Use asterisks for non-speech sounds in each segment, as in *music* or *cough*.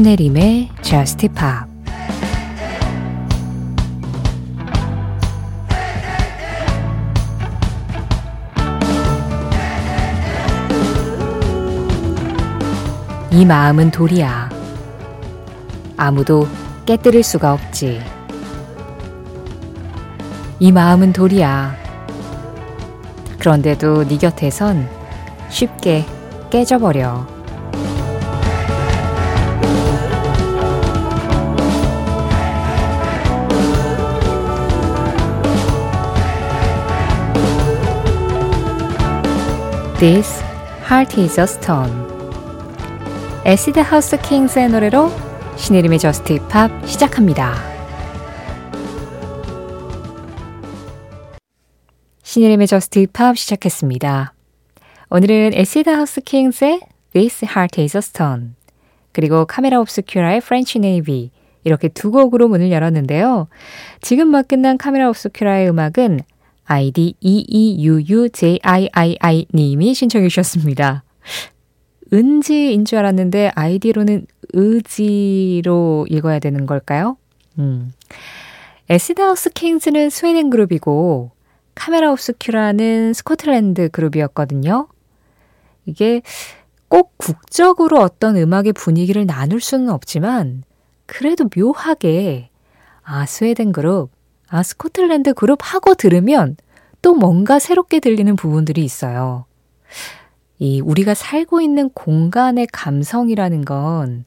신혜림의 Just Pop 이 마음은 돌이야. 아무도 깨뜨릴 수가 없지. 이 마음은 돌이야. 그런데도 네 곁에선 쉽게 깨져버려. This heart is a stone. 에시드 하우스 킹스의 노래로 신혜림의 저스트 힙합 시작합니다. 신혜림의 Just Pop 시작했습니다. 오늘은 Acid House Kings의 This Heart is a Stone 그리고 카메라 옵스큐라의 French Navy 이렇게 두 곡으로 문을 열었는데요. 지금 막 끝난 Camera Obscura의 음악은 아이디 EEUUJIII 님이 신청해 주셨습니다. 은지인 줄 알았는데 아이디로는 의지로 읽어야 되는 걸까요? 음. Acid House Kings는 스웨덴 그룹이고 Camera Obscura는 스코틀랜드 그룹이었거든요. 이게 꼭 국적으로 어떤 음악의 분위기를 나눌 수는 없지만 그래도 묘하게 아 스웨덴 그룹 아, 스코틀랜드 그룹 하고 들으면 또 뭔가 새롭게 들리는 부분들이 있어요. 이 우리가 살고 있는 공간의 감성이라는 건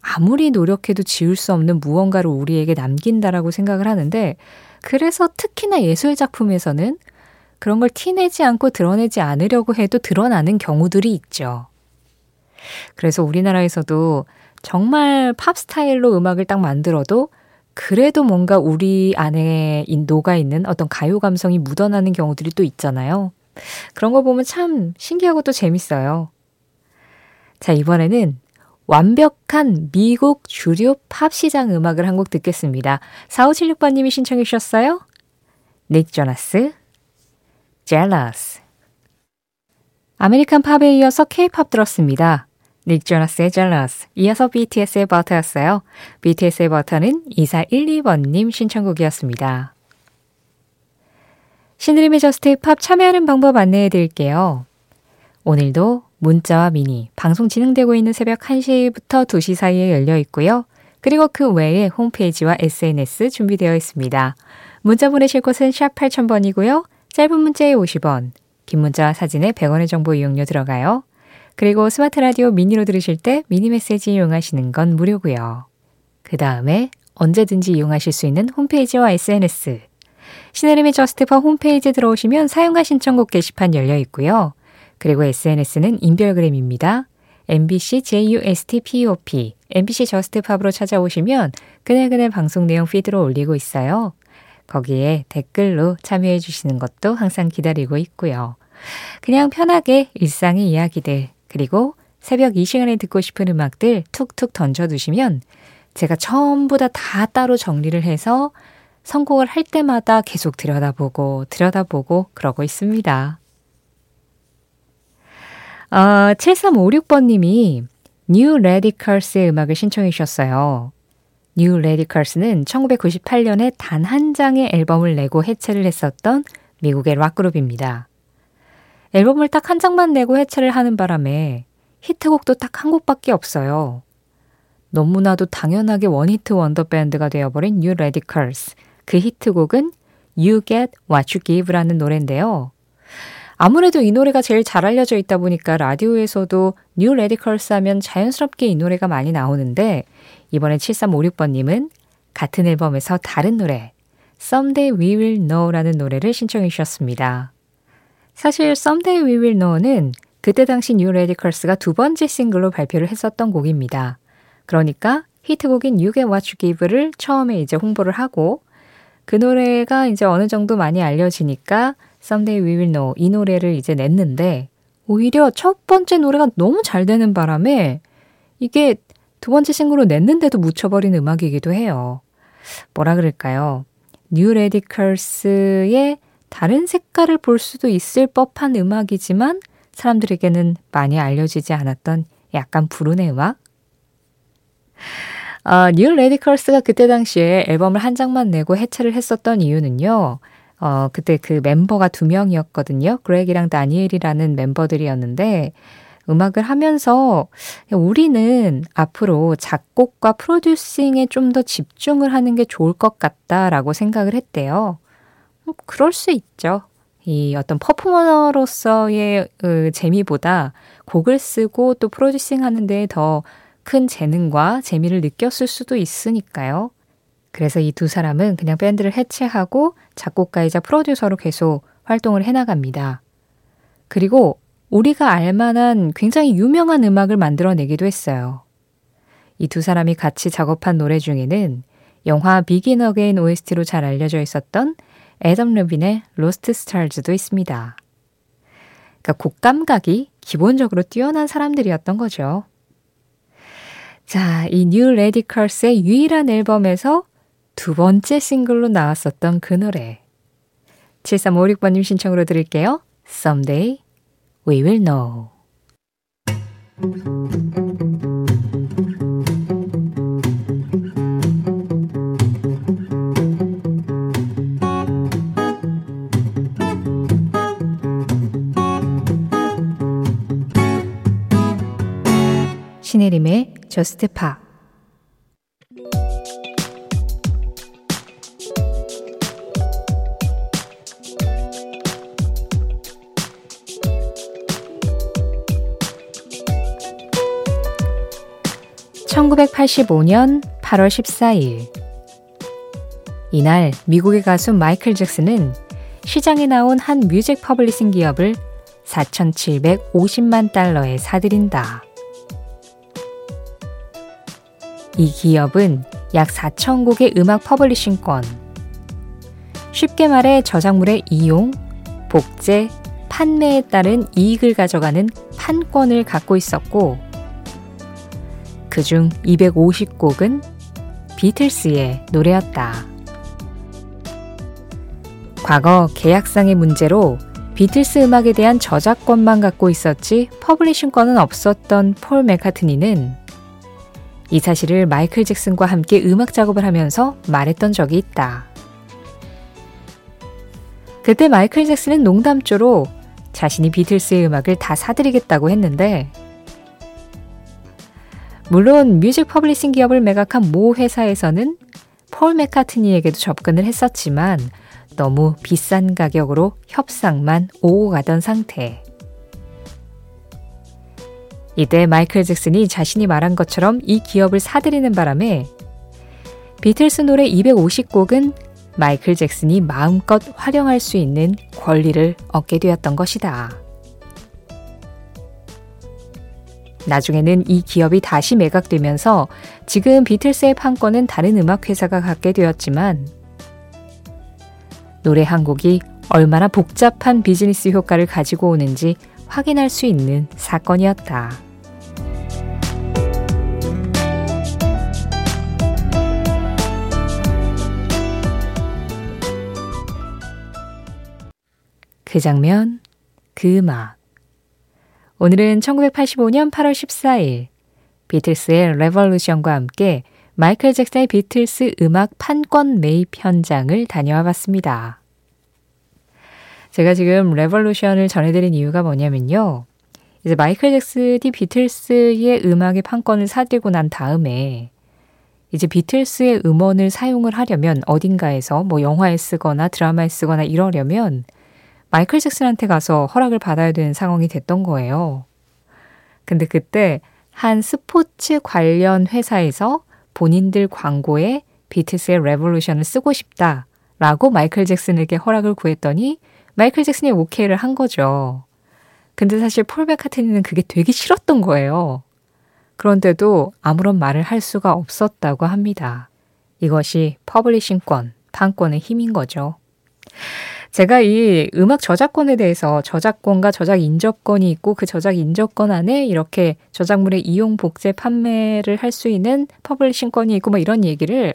아무리 노력해도 지울 수 없는 무언가를 우리에게 남긴다라고 생각을 하는데 그래서 특히나 예술 작품에서는 그런 걸 티내지 않고 드러내지 않으려고 해도 드러나는 경우들이 있죠. 그래서 우리나라에서도 정말 팝 스타일로 음악을 딱 만들어도 그래도 뭔가 우리 안에 녹아 있는 어떤 가요 감성이 묻어나는 경우들이 또 있잖아요. 그런 거 보면 참 신기하고 또 재밌어요. 자, 이번에는 완벽한 미국 주류 팝 시장 음악을 한 곡 듣겠습니다. 4576번님이 신청해 주셨어요. 닉 조나스, Jealous. American 팝에 이어서 K-팝 들었습니다. 닉 조나스의 Jealous. 이어서 BTS의 Butter였어요. BTS의 Butter는 2412번님 신청곡이었습니다. 신혜림의 Just Pop 참여하는 방법 안내해 드릴게요. 오늘도 문자와 미니, 방송 진행되고 있는 새벽 1시부터 2시 사이에 열려 있고요. 그리고 그 외에 홈페이지와 SNS 준비되어 있습니다. 문자 보내실 곳은 샵 8000번이고요. 짧은 문자에 50원, 긴 문자 사진에 100원의 정보 이용료 들어가요. 그리고 스마트 라디오 미니로 들으실 때 미니 메시지 이용하시는 건 무료고요. 그 다음에 언제든지 이용하실 수 있는 홈페이지와 SNS. 신혜림의 Just Pop 홈페이지 들어오시면 사연과 신청곡 게시판 열려 있고요. 그리고 SNS는 인별그램입니다. MBC JUSTPOP, MBC Just Pop으로 찾아오시면 그날그날 방송 내용 피드로 올리고 있어요. 거기에 댓글로 참여해 주시는 것도 항상 기다리고 있고요. 그냥 편하게 일상의 이야기들, 그리고 새벽 이 시간에 듣고 싶은 음악들 툭툭 던져두시면 제가 전부 다다 따로 정리를 해서 선곡을 할 때마다 계속 들여다보고 들여다보고 그러고 있습니다. 어, 7356번님이 New Radicals의 음악을 신청해 주셨어요. New Radicals는 1998년에 단 한 장의 앨범을 내고 해체를 했었던 미국의 락그룹입니다. 앨범을 딱 한 장만 내고 해체를 하는 바람에 히트곡도 딱 한 곡밖에 없어요. 너무나도 당연하게 one-hit wonder 밴드가 되어버린 New Radicals. 그 히트곡은 You Get What You Give라는 노래인데요. 아무래도 이 노래가 제일 잘 알려져 있다 보니까 라디오에서도 New Radicals 하면 자연스럽게 이 노래가 많이 나오는데 이번에 7356번님은 같은 앨범에서 다른 노래 Someday We Will Know라는 노래를 신청해 주셨습니다. 사실 Someday We Will Know는 그때 당시 New Radicals가 두 번째 싱글로 발표를 했었던 곡입니다. 그러니까 히트곡인 You Get What You Give를 처음에 이제 홍보를 하고 그 노래가 이제 어느 정도 많이 알려지니까 Someday We Will Know 이 노래를 이제 냈는데 오히려 첫 번째 노래가 너무 잘 되는 바람에 이게 두 번째 싱글로 냈는데도 묻혀버린 음악이기도 해요. 뭐라 그럴까요? New Radicals의 다른 색깔을 볼 수도 있을 법한 음악이지만 사람들에게는 많이 알려지지 않았던 약간 불운의 음악? 어, New Radicals가 그때 당시에 앨범을 한 장만 내고 해체를 했었던 이유는요. 어, 그때 그 멤버가 두 명이었거든요. 그렉이랑 다니엘이라는 멤버들이었는데, 음악을 하면서 우리는 앞으로 작곡과 프로듀싱에 좀 더 집중을 하는 게 좋을 것 같다라고 생각을 했대요. 뭐 그럴 수 있죠. 이 어떤 퍼포머로서의 그 재미보다 곡을 쓰고 또 프로듀싱 하는데 더 큰 재능과 재미를 느꼈을 수도 있으니까요. 그래서 이 두 사람은 그냥 밴드를 해체하고 작곡가이자 프로듀서로 계속 활동을 해나갑니다. 그리고 우리가 알만한 굉장히 유명한 음악을 만들어내기도 했어요. 이 두 사람이 같이 작업한 노래 중에는 영화 Begin Again OST로 잘 알려져 있었던 애덤 르빈의 Lost Stars도 있습니다. 그러니까 곡 감각이 기본적으로 뛰어난 사람들이었던 거죠. 자, 이 New Radicals의 유일한 앨범에서 두 번째 싱글로 나왔었던 그 노래. 7356번님 신청으로 들을게요. Someday We Will Know. 신혜림의 저스트 파 (1985년 8월 14일) 이날 미국의 가수 마이클 잭슨은 시장에 나온 한 뮤직 퍼블리싱 기업을 4,750만 달러에 사들인다. 이 기업은 약 4천 곡의 음악 publishing권, 쉽게 말해 저작물의 이용, 복제, 판매에 따른 이익을 가져가는 판권을 갖고 있었고, 그중 250곡은 비틀스의 노래였다. 과거 계약상의 문제로 비틀스 음악에 대한 저작권만 갖고 있었지 publishing권은 없었던 폴 맥카트니는 이 사실을 마이클 잭슨과 함께 음악 작업을 하면서 말했던 적이 있다. 그때 마이클 잭슨은 농담조로 자신이 비틀스의 음악을 다 사드리겠다고 했는데, 물론 music publishing 기업을 매각한 모 회사에서는 폴 맥카트니에게도 접근을 했었지만 너무 비싼 가격으로 협상만 오고 가던 상태. 이때 마이클 잭슨이 자신이 말한 것처럼 이 기업을 사들이는 바람에 비틀스 노래 250곡은 마이클 잭슨이 마음껏 활용할 수 있는 권리를 얻게 되었던 것이다. 나중에는 이 기업이 다시 매각되면서 지금 비틀스의 판권은 다른 음악회사가 갖게 되었지만 노래 한 곡이 얼마나 복잡한 비즈니스 효과를 가지고 오는지 확인할 수 있는 사건이었다. 그 장면, 그 음악. 오늘은 1985년 8월 14일 비틀스의 Revolution과 함께 마이클 잭슨의 비틀스 음악 판권 매입 현장을 다녀와 봤습니다. 제가 지금 Revolution을 전해드린 이유가 뭐냐면요. 이제 마이클 잭슨이 비틀스의 음악의 판권을 사들고 난 다음에 이제 비틀스의 음원을 사용을 하려면 어딘가에서 뭐 영화에 쓰거나 드라마에 쓰거나 이러려면 마이클 잭슨한테 가서 허락을 받아야 되는 상황이 됐던 거예요. 근데 그때 한 스포츠 관련 회사에서 본인들 광고에 비틀스의 Revolution을 쓰고 싶다 라고 마이클 잭슨에게 허락을 구했더니 마이클 잭슨이 오케이를 한 거죠. 근데 사실 폴 맥카트니는 그게 되게 싫었던 거예요. 그런데도 아무런 말을 할 수가 없었다고 합니다. 이것이 publishing권, 판권의 힘인 거죠. 제가 이 음악 저작권에 대해서 저작권과 저작 인접권이 있고 그 저작 인접권 안에 이렇게 저작물의 이용, 복제, 판매를 할 수 있는 publishing권이 있고 뭐 이런 얘기를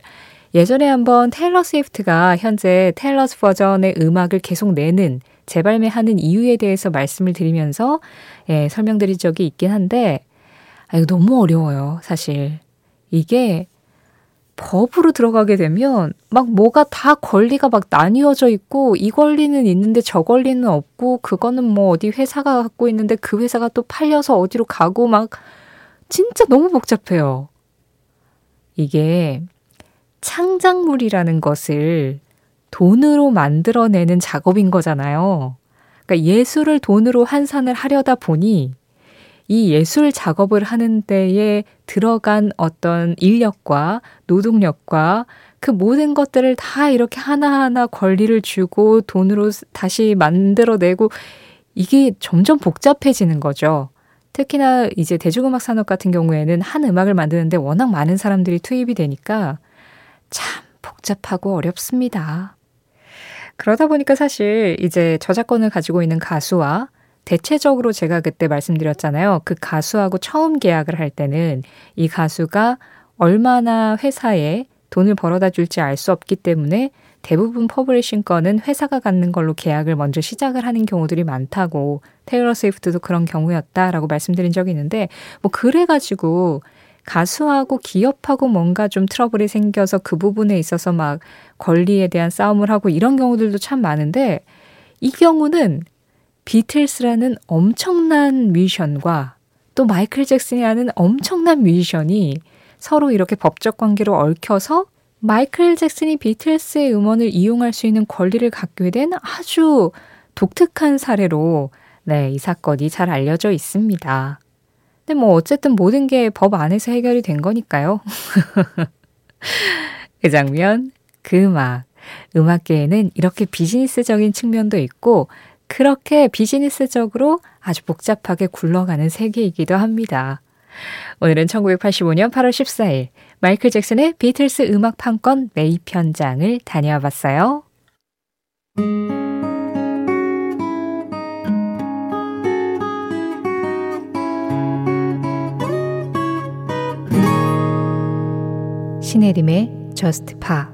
예전에 한번 테일러 스위프트가 현재 Taylor's version의 음악을 계속 내는 재발매하는 이유에 대해서 말씀을 드리면서 예, 설명드린 적이 있긴 한데 아, 이거 너무 어려워요, 사실. 이게 법으로 들어가게 되면 막 뭐가 다 권리가 막 나뉘어져 있고 이 권리는 있는데 저 권리는 없고 그거는 뭐 어디 회사가 갖고 있는데 그 회사가 또 팔려서 어디로 가고 막 진짜 너무 복잡해요. 이게 창작물이라는 것을 돈으로 만들어내는 작업인 거잖아요. 그러니까 예술을 돈으로 환산을 하려다 보니 이 예술 작업을 하는 데에 들어간 어떤 인력과 노동력과 그 모든 것들을 다 이렇게 하나하나 권리를 주고 돈으로 다시 만들어내고 이게 점점 복잡해지는 거죠. 특히나 이제 대중음악 산업 같은 경우에는 한 음악을 만드는데 워낙 많은 사람들이 투입이 되니까 참 복잡하고 어렵습니다. 그러다 보니까 사실 이제 저작권을 가지고 있는 가수와 대체적으로 제가 그때 말씀드렸잖아요. 그 가수하고 처음 계약을 할 때는 이 가수가 얼마나 회사에 돈을 벌어다 줄지 알 수 없기 때문에 대부분 publishing권은 회사가 갖는 걸로 계약을 먼저 시작을 하는 경우들이 많다고 테일러 스위프트도 그런 경우였다라고 말씀드린 적이 있는데 뭐 그래가지고 가수하고 기업하고 뭔가 좀 트러블이 생겨서 그 부분에 있어서 막 권리에 대한 싸움을 하고 이런 경우들도 참 많은데 이 경우는 비틀스라는 엄청난 뮤지션과 또 마이클 잭슨이라는 엄청난 뮤지션이 서로 이렇게 법적 관계로 얽혀서 마이클 잭슨이 비틀스의 음원을 이용할 수 있는 권리를 갖게 된 아주 독특한 사례로 네, 이 사건이 잘 알려져 있습니다. 근데 뭐 어쨌든 모든 게 법 안에서 해결이 된 거니까요. *laughs* 그 장면, 그 음악. 음악계에는 이렇게 비즈니스적인 측면도 있고 그렇게 비즈니스적으로 아주 복잡하게 굴러가는 세계이기도 합니다. 오늘은 1985년 8월 14일 마이클 잭슨의 비틀스 음악 판권 매입 현장을 다녀와 봤어요. 신혜림의 Just Pa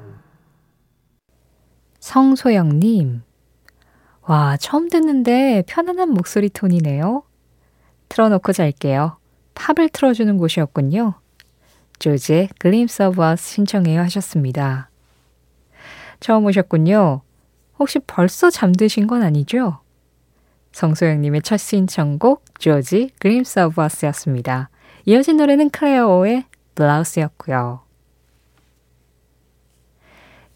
성소영님 와, 처음 듣는데 편안한 목소리 톤이네요. 틀어놓고 잘게요. 팝을 틀어주는 곳이었군요. Joji의 Glimpse of Us 신청해요 하셨습니다. 처음 오셨군요. 혹시 벌써 잠드신 건 아니죠? 성소영님의 첫 신청곡 Joji Glimpse of Us였습니다. 이어진 노래는 Clairo의 Blouse였고요.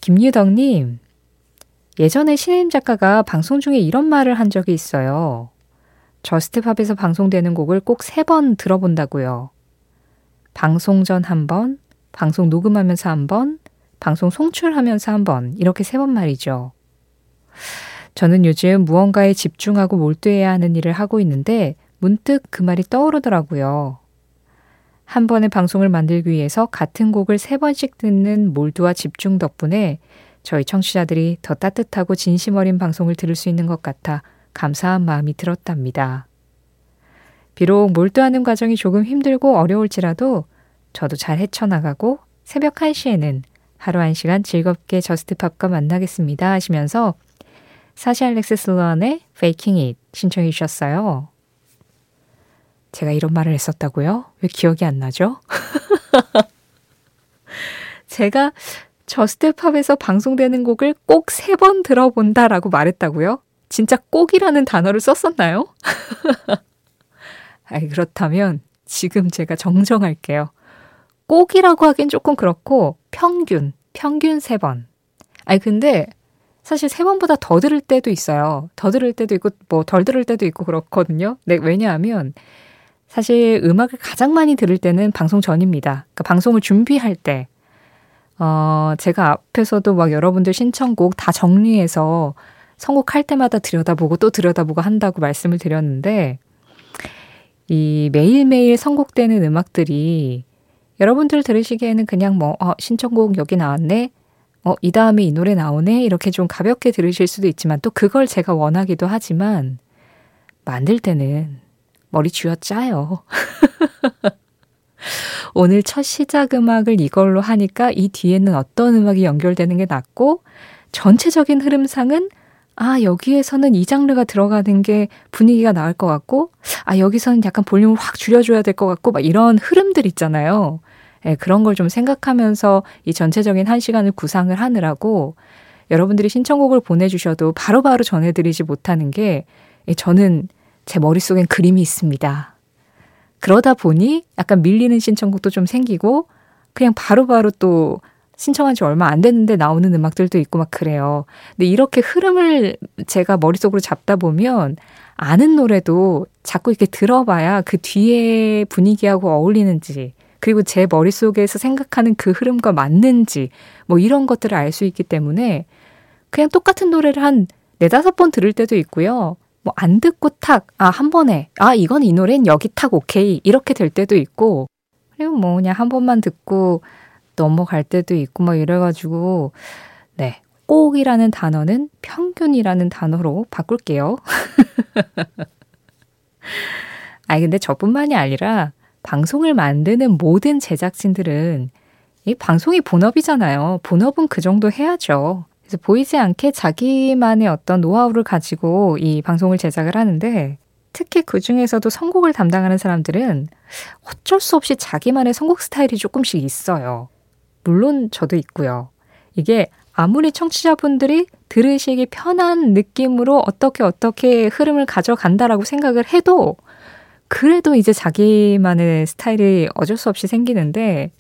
김유덕님, 예전에 신혜림 작가가 방송 중에 이런 말을 한 적이 있어요. 저스트팝에서 방송되는 곡을 꼭 세 번 들어본다고요. 방송 전 한 번, 방송 녹음하면서 한 번, 방송 송출하면서 한 번, 이렇게 세 번 말이죠. 저는 요즘 무언가에 집중하고 몰두해야 하는 일을 하고 있는데 문득 그 말이 떠오르더라고요. 한 번의 방송을 만들기 위해서 같은 곡을 세 번씩 듣는 몰두와 집중 덕분에 저희 청취자들이 더 따뜻하고 진심 어린 방송을 들을 수 있는 것 같아 감사한 마음이 들었답니다. 비록 몰두하는 과정이 조금 힘들고 어려울지라도 저도 잘 헤쳐나가고 새벽 1시에는 하루 1시간 즐겁게 저스트팝과 만나겠습니다 하시면서 사시 알렉스 슬로안의 Faking It 신청해 주셨어요. 제가 이런 말을 했었다고요? 왜 기억이 안 나죠? *laughs* 제가 저스트팝에서 방송되는 곡을 꼭 세 번 들어본다라고 말했다고요? 진짜 꼭이라는 단어를 썼었나요? *laughs* 아이, 그렇다면 지금 제가 정정할게요. 꼭이라고 하긴 조금 그렇고 평균, 평균 세 번. 아니 근데 사실 세 번보다 더 들을 때도 있어요. 더 들을 때도 있고 뭐 덜 들을 때도 있고 그렇거든요. 네, 왜냐하면 사실 음악을 가장 많이 들을 때는 방송 전입니다. 그러니까 방송을 준비할 때 어, 제가 앞에서도 막 여러분들 신청곡 다 정리해서 선곡할 때마다 들여다보고 또 들여다보고 한다고 말씀을 드렸는데, 이 매일매일 선곡되는 음악들이 여러분들 들으시기에는 그냥 뭐, 어, 신청곡 여기 나왔네? 어, 이 다음에 이 노래 나오네? 이렇게 좀 가볍게 들으실 수도 있지만 또 그걸 제가 원하기도 하지만 만들 때는 머리 쥐어 짜요. *laughs* 오늘 첫 시작 음악을 이걸로 하니까 이 뒤에는 어떤 음악이 연결되는 게 낫고 전체적인 흐름상은 아, 여기에서는 이 장르가 들어가는 게 분위기가 나을 것 같고, 아, 여기서는 약간 볼륨을 확 줄여줘야 될 것 같고, 막 이런 흐름들 있잖아요. 예, 그런 걸 좀 생각하면서 이 전체적인 한 시간을 구상을 하느라고 여러분들이 신청곡을 보내주셔도 바로바로 바로 전해드리지 못하는 게 예, 저는 제 머릿속엔 그림이 있습니다. 그러다 보니 약간 밀리는 신청곡도 좀 생기고 그냥 바로바로 바로 또 신청한 지 얼마 안 됐는데 나오는 음악들도 있고 막 그래요. 근데 이렇게 흐름을 제가 머릿속으로 잡다 보면 아는 노래도 자꾸 이렇게 들어봐야 그 뒤에 분위기하고 어울리는지 그리고 제 머릿속에서 생각하는 그 흐름과 맞는지 뭐 이런 것들을 알 수 있기 때문에 그냥 똑같은 노래를 한 네다섯 번 들을 때도 있고요. 뭐 안 듣고 탁, 아, 한 번에, 아, 이건 이 노래는 여기 탁 오케이. 이렇게 될 때도 있고, 그리고 뭐 그냥 한 번만 듣고 넘어갈 때도 있고 막 이래가지고, 네. 꼭이라는 단어는 평균이라는 단어로 바꿀게요. *laughs* 아니, 근데 저뿐만이 아니라 방송을 만드는 모든 제작진들은 이 방송이 본업이잖아요. 본업은 그 정도 해야죠. 그래서 보이지 않게 자기만의 어떤 노하우를 가지고 이 방송을 제작을 하는데 특히 그 중에서도 선곡을 담당하는 사람들은 어쩔 수 없이 자기만의 선곡 스타일이 조금씩 있어요. 물론 저도 있고요. 이게 아무리 청취자분들이 들으시기 편한 느낌으로 어떻게 어떻게 흐름을 가져간다라고 생각을 해도 그래도 이제 자기만의 스타일이 어쩔 수 없이 생기는데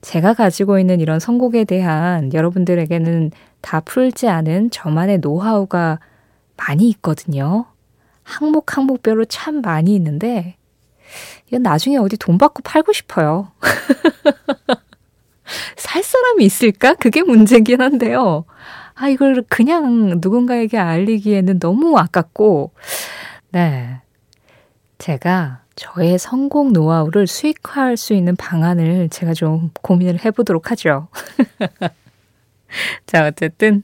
제가 가지고 있는 이런 선곡에 대한 여러분들에게는 다 풀지 않은 저만의 노하우가 많이 있거든요. 항목 항목별로 참 많이 있는데 이건 나중에 어디 돈 받고 팔고 싶어요. *laughs* 살 사람이 있을까? 그게 문제긴 한데요. 아, 이걸 그냥 누군가에게 알리기에는 너무 아깝고, 네. 제가 저의 성공 노하우를 수익화할 수 있는 방안을 제가 좀 고민을 해보도록 하죠. *laughs* 자, 어쨌든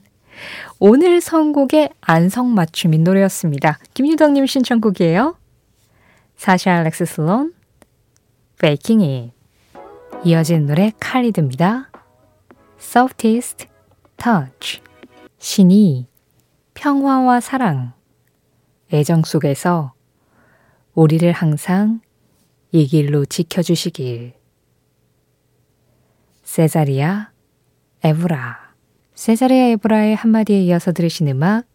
오늘 선곡의 안성맞춤인 노래였습니다. 김유덕님 신청곡이에요. 사샤 알렉스 슬론, Faking It. 이어진 노래 칼리드입니다. Softest Touch. 신이 평화와 사랑, 애정 속에서 우리를 항상 이 길로 지켜주시길. 세자리아 에브라. 세자리아 에브라의 한마디에 이어서 들으신 음악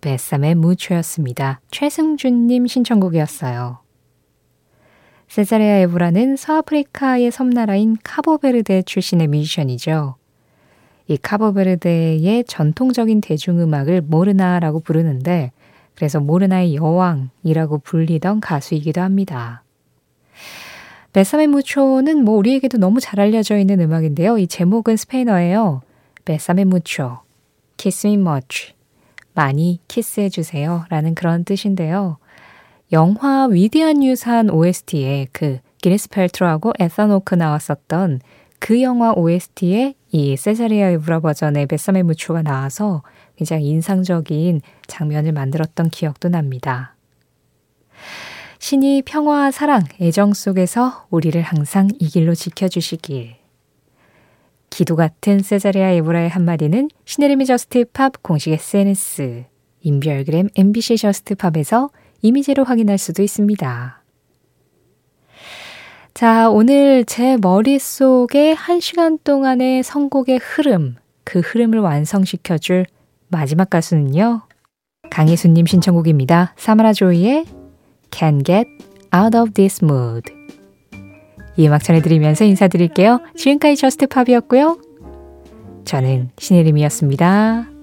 베쌈의 무초였습니다. 최승준님 신청곡이었어요. 세자리아 에브라는 서아프리카의 섬나라인 카보베르데 출신의 뮤지션이죠. 이 카보베르데의 전통적인 대중음악을 모르나라고 부르는데 그래서 모르나의 여왕이라고 불리던 가수이기도 합니다. Bésame mucho는 뭐 우리에게도 너무 잘 알려져 있는 음악인데요. 이 제목은 스페인어예요. Bésame mucho, kiss me much. 많이 키스해 주세요. 라는 그런 뜻인데요. 영화 위대한 유산 OST에 그 기네스 펠트로하고 에단 호크 나왔었던 그 영화 OST에 이 세자리아 에보라 버전의 Bésame mucho가 나와서 굉장히 인상적인 장면을 만들었던 기억도 납니다. 신이 평화와 사랑, 애정 속에서 우리를 항상 이 길로 지켜주시길. 기도 같은 세자리아 에보라의 한마디는 신혜림의 Just Pop 공식 SNS, 인별그램 MBC Just Pop에서 이미지로 확인할 수도 있습니다. 자, 오늘 제 머릿속에 한 시간 동안의 선곡의 흐름, 그 흐름을 완성시켜줄 마지막 가수는요. 강희수님 신청곡입니다. 사마라 조이의 Can Get Out of This Mood. 이 음악 전해드리면서 인사드릴게요. 지금까지 저스트팝이었고요. 저는 신혜림이었습니다.